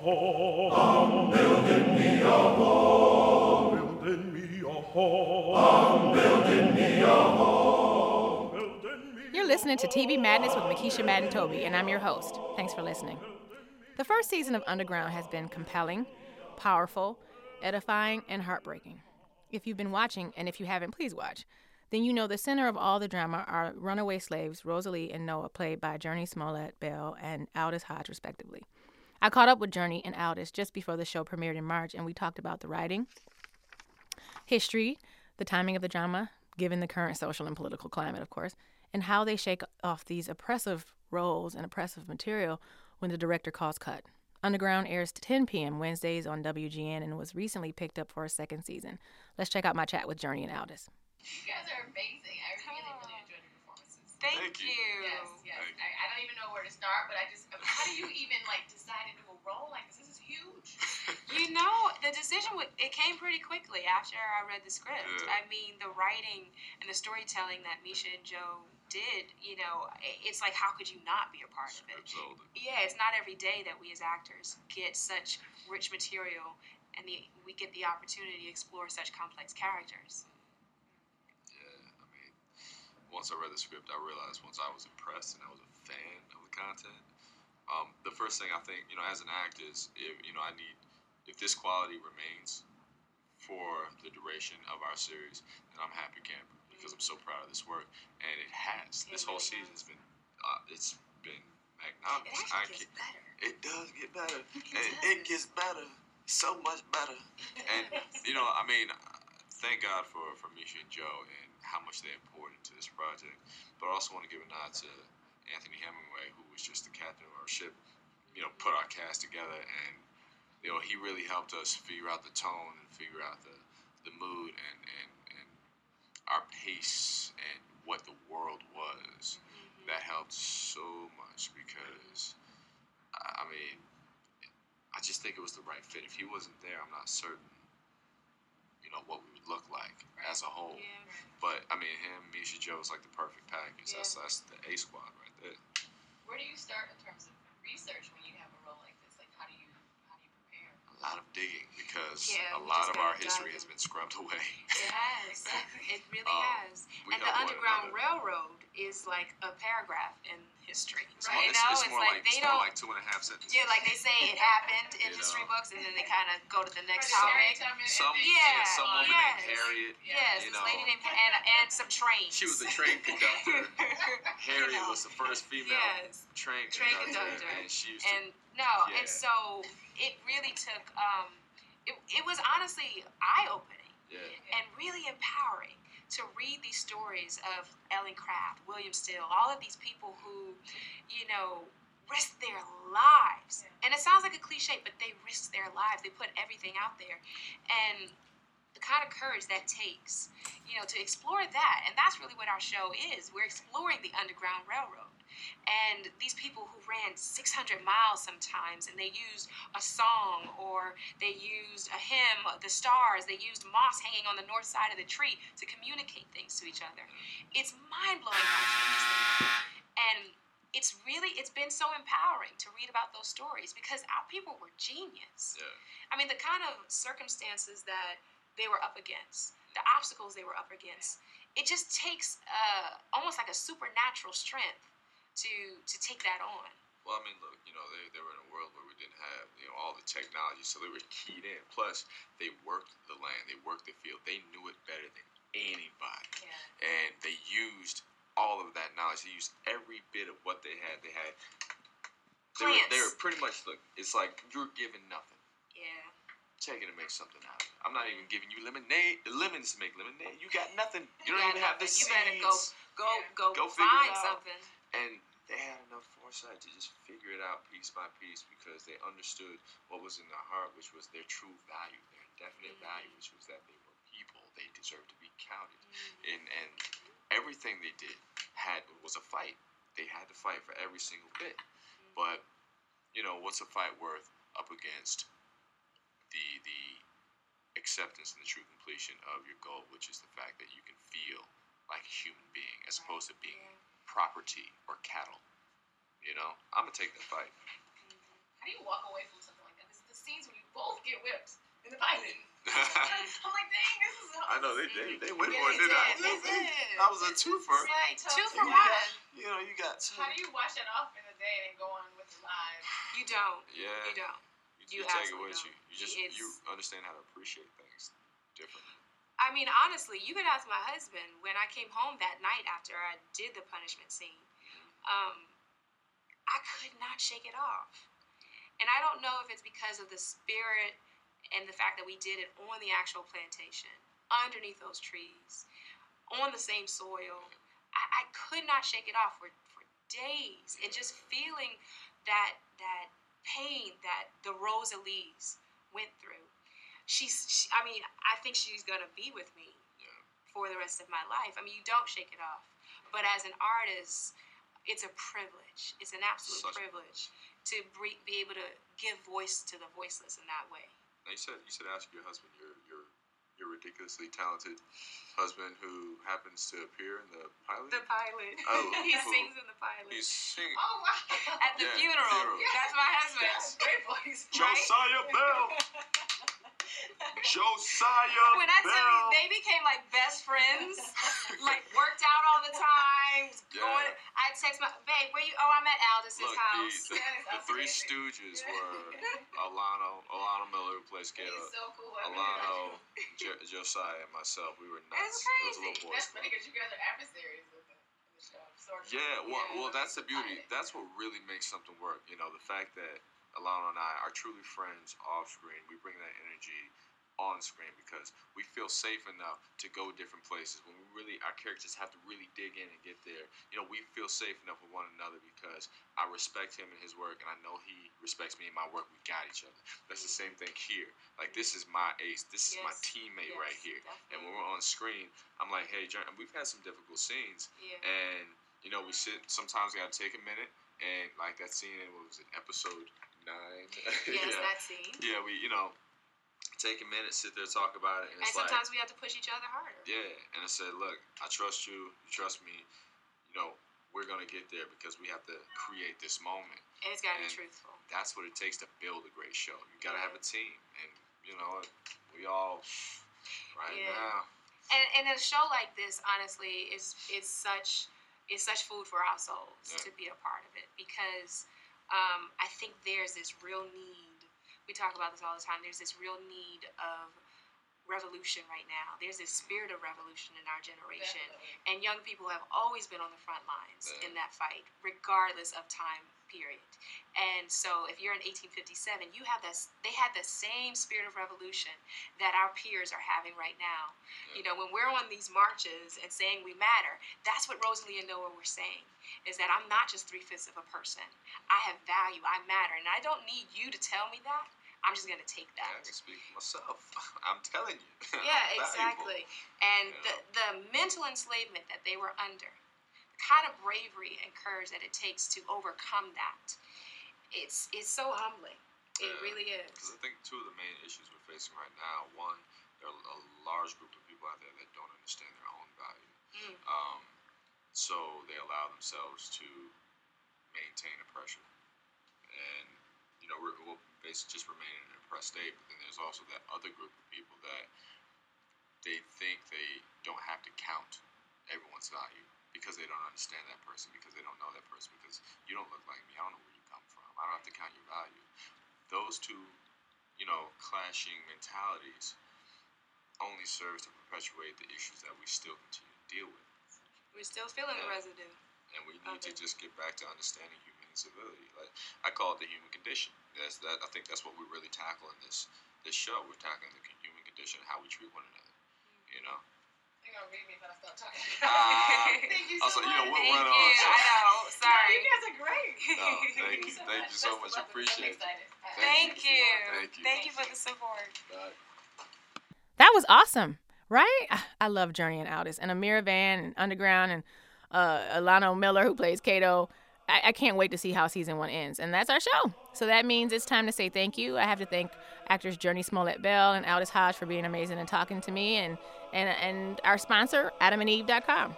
You're listening to TV Madness with Mekeisha Madden Toby, and I'm your host. Thanks for listening. The first season of Underground has been compelling, powerful, edifying, and heartbreaking. If you've been watching, and if you haven't, please watch, then you know the center of all the drama are runaway slaves Rosalie and Noah, played by Jurnee Smollett Bell and Aldis Hodge, respectively. I caught up with Jurnee and Aldis just before the show premiered in March, and we talked about the writing, history, the timing of the drama, given the current social and political climate, of course, and how they shake off these oppressive roles and oppressive material when the director calls cut. Underground airs 10 p.m. Wednesdays on WGN and was recently picked up for a second season. Let's check out my chat with Jurnee and Aldis. You guys are amazing. I really, really enjoyed your performances. Thank, Thank you. you. Yes, yes. You. I, I don't even know where to start, but I just, how do you even like decide to do a role like this? This is huge. You know, the decision it came pretty quickly after I read the script. Yeah. I mean, the writing and the storytelling that Misha and Joe did. You know, it's like how could you not be a part of it? Scripts older. Yeah, it's not every day that we as actors get such rich material and the, we get the opportunity to explore such complex characters. Once I read the script, I realized once I was impressed and I was a fan of the content, um, the first thing I think, you know, as an actor is, if, you know, I need, if this quality remains for the duration of our series, then I'm happy camper because I'm so proud of this work, and it has. It This whole really season has. has been, uh, it's been It magnanimous. I actually gets better. It does get better, It and it gets better, so much better. And you know, I mean, thank God for for Misha and Joe and how much they poured into this project. But I also want to give a nod to Anthony Hemingway, who was just the captain of our ship. You know, put our cast together, and you know, he really helped us figure out the tone and figure out the the mood and and and our pace and what the world was. Mm-hmm. That helped so much because I I mean, I just think it was the right fit. If he wasn't there, I'm not certain, you know, what we would look like as a whole. Yeah. But I mean, him, Misha Joe is like the perfect package. That's that's the A squad right there. Where do you start in terms of research when you have a role like this? Like, how do you, how do you prepare? A lot of digging because Yeah, a lot of our history has been scrubbed away. It has. It really Um, has. and the Underground. Railroad is like a paragraph in history. It's, Right? more, You it's, know, it's it's more like, like, they it's more don't. like two and a half sentences. yeah, like they say it happened in You history know. books, and then they kind of go to the next Or topic. some yeah, Yeah, some woman yes. named Harriet. Yes, you this know. lady named and and some trains. She was a train conductor. Harriet know. was the first female yes. train Train conductor, conductor. and she used to and no, Yeah. and so it really took. Um, it, it was honestly eye opening yeah. and really empowering to read these stories of Ellen Craft, William Still, all of these people who, you know, risked their lives. And it sounds like a cliche, but they risked their lives. They put everything out there. And the kind of courage that takes, you know, to explore that. And that's really what our show is. We're exploring the Underground Railroad. And these people who ran 600 miles sometimes, and they used a song or they used a hymn, the stars, they used moss hanging on the north side of the tree to communicate things to each other. It's mind blowing how genius they are. And it's really, it's been so empowering to read about those stories because our people were genius. Yeah. I mean, the kind of circumstances that they were up against, the obstacles they were up against, it just takes uh, almost like a supernatural strength to to take that on. Well, I mean, look, you know, they, they were in a world where we didn't have, you know, all the technology, so they were keyed in. Plus, they worked the land, they worked the field, they knew it better than anybody, Yeah. and they used all of that knowledge. They used every bit of what they had. They had. They were, they were pretty much look. It's like you're given nothing. Yeah. Taking to make something out. I'm not even giving you lemonade, lemons to make lemonade. You got nothing. You, don't got even have the nothing. seeds. You better go go Yeah. go, Go figure find it out. something. And they had enough foresight to just figure it out piece by piece because they understood what was in their heart, which was their true value, their definite mm-hmm. value, which was that they were people. They deserved to be counted. Mm-hmm. And and everything they did had was a fight. They had to fight for every single bit. Mm-hmm. But you know, what's a fight worth up against the the acceptance and the true completion of your goal, which is the fact that you can feel like a human being as opposed to being property or cattle. You know, I'm gonna take that fight. How do you walk away from something like that? This is the scenes where you both get whipped in the pilot. I'm like, dang, this is. Awesome. I know they they, they went yeah, for it. Did. I? They, they, that was a twofer. Right, two for one. Got, you know, you got two. How do you wash that off in the day and go on with your lives? You don't. Yeah. You don't. You, you, take it with don't. you. You just you understand how to appreciate things differently. I mean, honestly, you could ask my husband when I came home that night after I did the punishment scene. Um, I could not shake it off. And I don't know if it's because of the spirit and the fact that we did it on the actual plantation, underneath those trees, on the same soil. I, I could not shake it off for, for days. And just feeling that that pain that the Rosalie's went through. She's, she, I mean, I think she's gonna be with me Yeah. for the rest of my life. I mean, you don't shake it off. But as an artist, it's a privilege. It's an absolute Such privilege to bre- be able to give voice to the voiceless in that way. Now you said you said ask your husband, your your your ridiculously talented husband who happens to appear in the pilot. The pilot. Oh, he cool. sings in the pilot. He's singing. Oh wow! At the Yeah, funeral. funeral. That's my husband. That's great voice. Josiah Bell. Josiah When I tell you, Bell. they became like best friends, like worked out all the time. Yeah. Going, I text my babe, where you? Oh, I'm at Aldis's Look, house. the, the, the Three Stooges were Alano, Alano Miller, who plays Cato, so cool. Alano, jo- Josiah, and myself. We were It's nuts. It was a crazy. little That's funny because you guys are adversaries in the, in the show. Sort of. Yeah, well, Yeah. well, that's the beauty. That's what really makes something work. You know, the fact that Alano and I are truly friends off screen. We bring that energy on screen because we feel safe enough to go different places. When we really, our characters have to really dig in and get there. You know, we feel safe enough with one another because I respect him and his work, and I know he respects me and my work. We got each other. That's the same thing here. Like this is my ace. This is my teammate yes, right here. And when we're on screen, I'm like, hey, and we've had some difficult scenes Yeah. and you know we sit sometimes we gotta take a minute and like that scene in what was it episode nine Yes, yeah that scene. yeah we you know take a minute sit there talk about it and And it's like sometimes we have to push each other harder. yeah and I said look I trust you you trust me you know we're gonna get there because we have to create this moment And it's got to be truthful. that's what it takes to build a great show you gotta have a team and you know we all right Yeah. now And, and a show like this, honestly, is is such is such food for our souls Yeah. to be a part of it because um, I think there's this real need. We talk about this all the time. There's this real need of revolution right now. There's this spirit of revolution in our generation. Definitely. And young people have always been on the front lines Yeah. in that fight, regardless of time period. And so, if you're in 1857, you have this. They had the same spirit of revolution that our peers are having right now. You know, when we're on these marches and saying we matter, that's what Rosalie and Noah were saying. Is that I'm not just three fifths of a person. I have value. I matter, and I don't need you to tell me that. I'm just gonna take that. I that. can speak for myself I'm telling you Yeah, exactly. And You the, the mental enslavement that they were under, the kind of bravery and courage that it takes to overcome that, it's it's so humbling. It Yeah. really is. Because I think two of the main issues we're facing right now, one, there are a large group of people out there that don't understand their own value. Mm. Um, so they allow themselves to maintain oppression. And, you know, we're, we'll basically just remain in an oppressed state. But then there's also that other group of people that they think they don't have to count everyone's value because they don't understand that person, because they don't know that person, because you don't look like me. I don't know where you come from. I don't have to count your value. Those two, you know, clashing mentalities only serves to perpetuate the issues that we still continue to deal with. We're still feeling the residue. And we need to just get back to understanding humane civility. Like I call it the human condition. That's that. I think that's what we really tackle in this this show. We're tackling the human condition, how we treat one another. You know. You're gonna read me if I stop talking. Thank you I was so you know, much. we'll Thank run you. on. So. I know. Sorry. you guys are great. No, thank you. Thank you so much. Best of luck with this. I'm Appreciate it. excited. Thank you. Thank you. Thank you for the support. Bye. That was awesome, right? I love Jurnee and Aldis and Amirah Vann and Underground and uh, Alano Miller who plays Cato. I, I can't wait to see how season one ends. And that's our show. So that means it's time to say thank you. I have to thank actors Jurnee Smollett Bell and Aldis Hodge for being amazing and talking to me and, and, and our sponsor, adamandeve.com.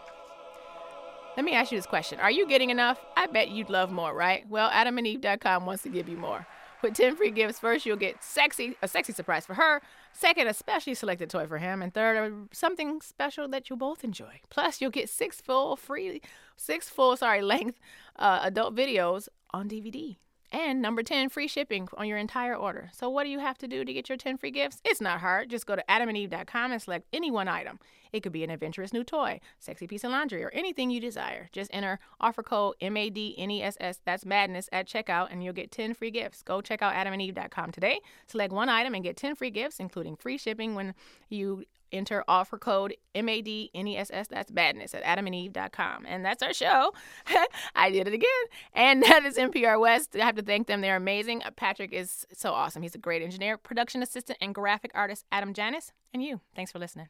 Let me ask you this question. Are you getting enough? I bet you'd love more, right? Well, adamandeve.com wants to give you more. With 10 free gifts, first you'll get sexy, a sexy surprise for her. Second, a specially selected toy for him. And third, something special that you'll both enjoy. Plus, you'll get six full free, six full, sorry, length uh, adult videos on DVD. And number 10, free shipping on your entire order. So, what do you have to do to get your 10 free gifts? It's not hard. Just go to adamandeve.com and select any one item. It could be an adventurous new toy, sexy piece of laundry, or anything you desire. Just enter offer code MADNESS, that's madness, at checkout, and you'll get 10 free gifts. Go check out adamandeve.com today. Select one item and get 10 free gifts, including free shipping when you enter offer code M-A-D-N-E-S-S, that's badness at adamandeve.com. And that's our show. I did it again. And that is NPR West. I have to thank them. They're amazing. Patrick is so awesome. He's a great engineer, production assistant, and graphic artist, Adam Janis. And you. Thanks for listening.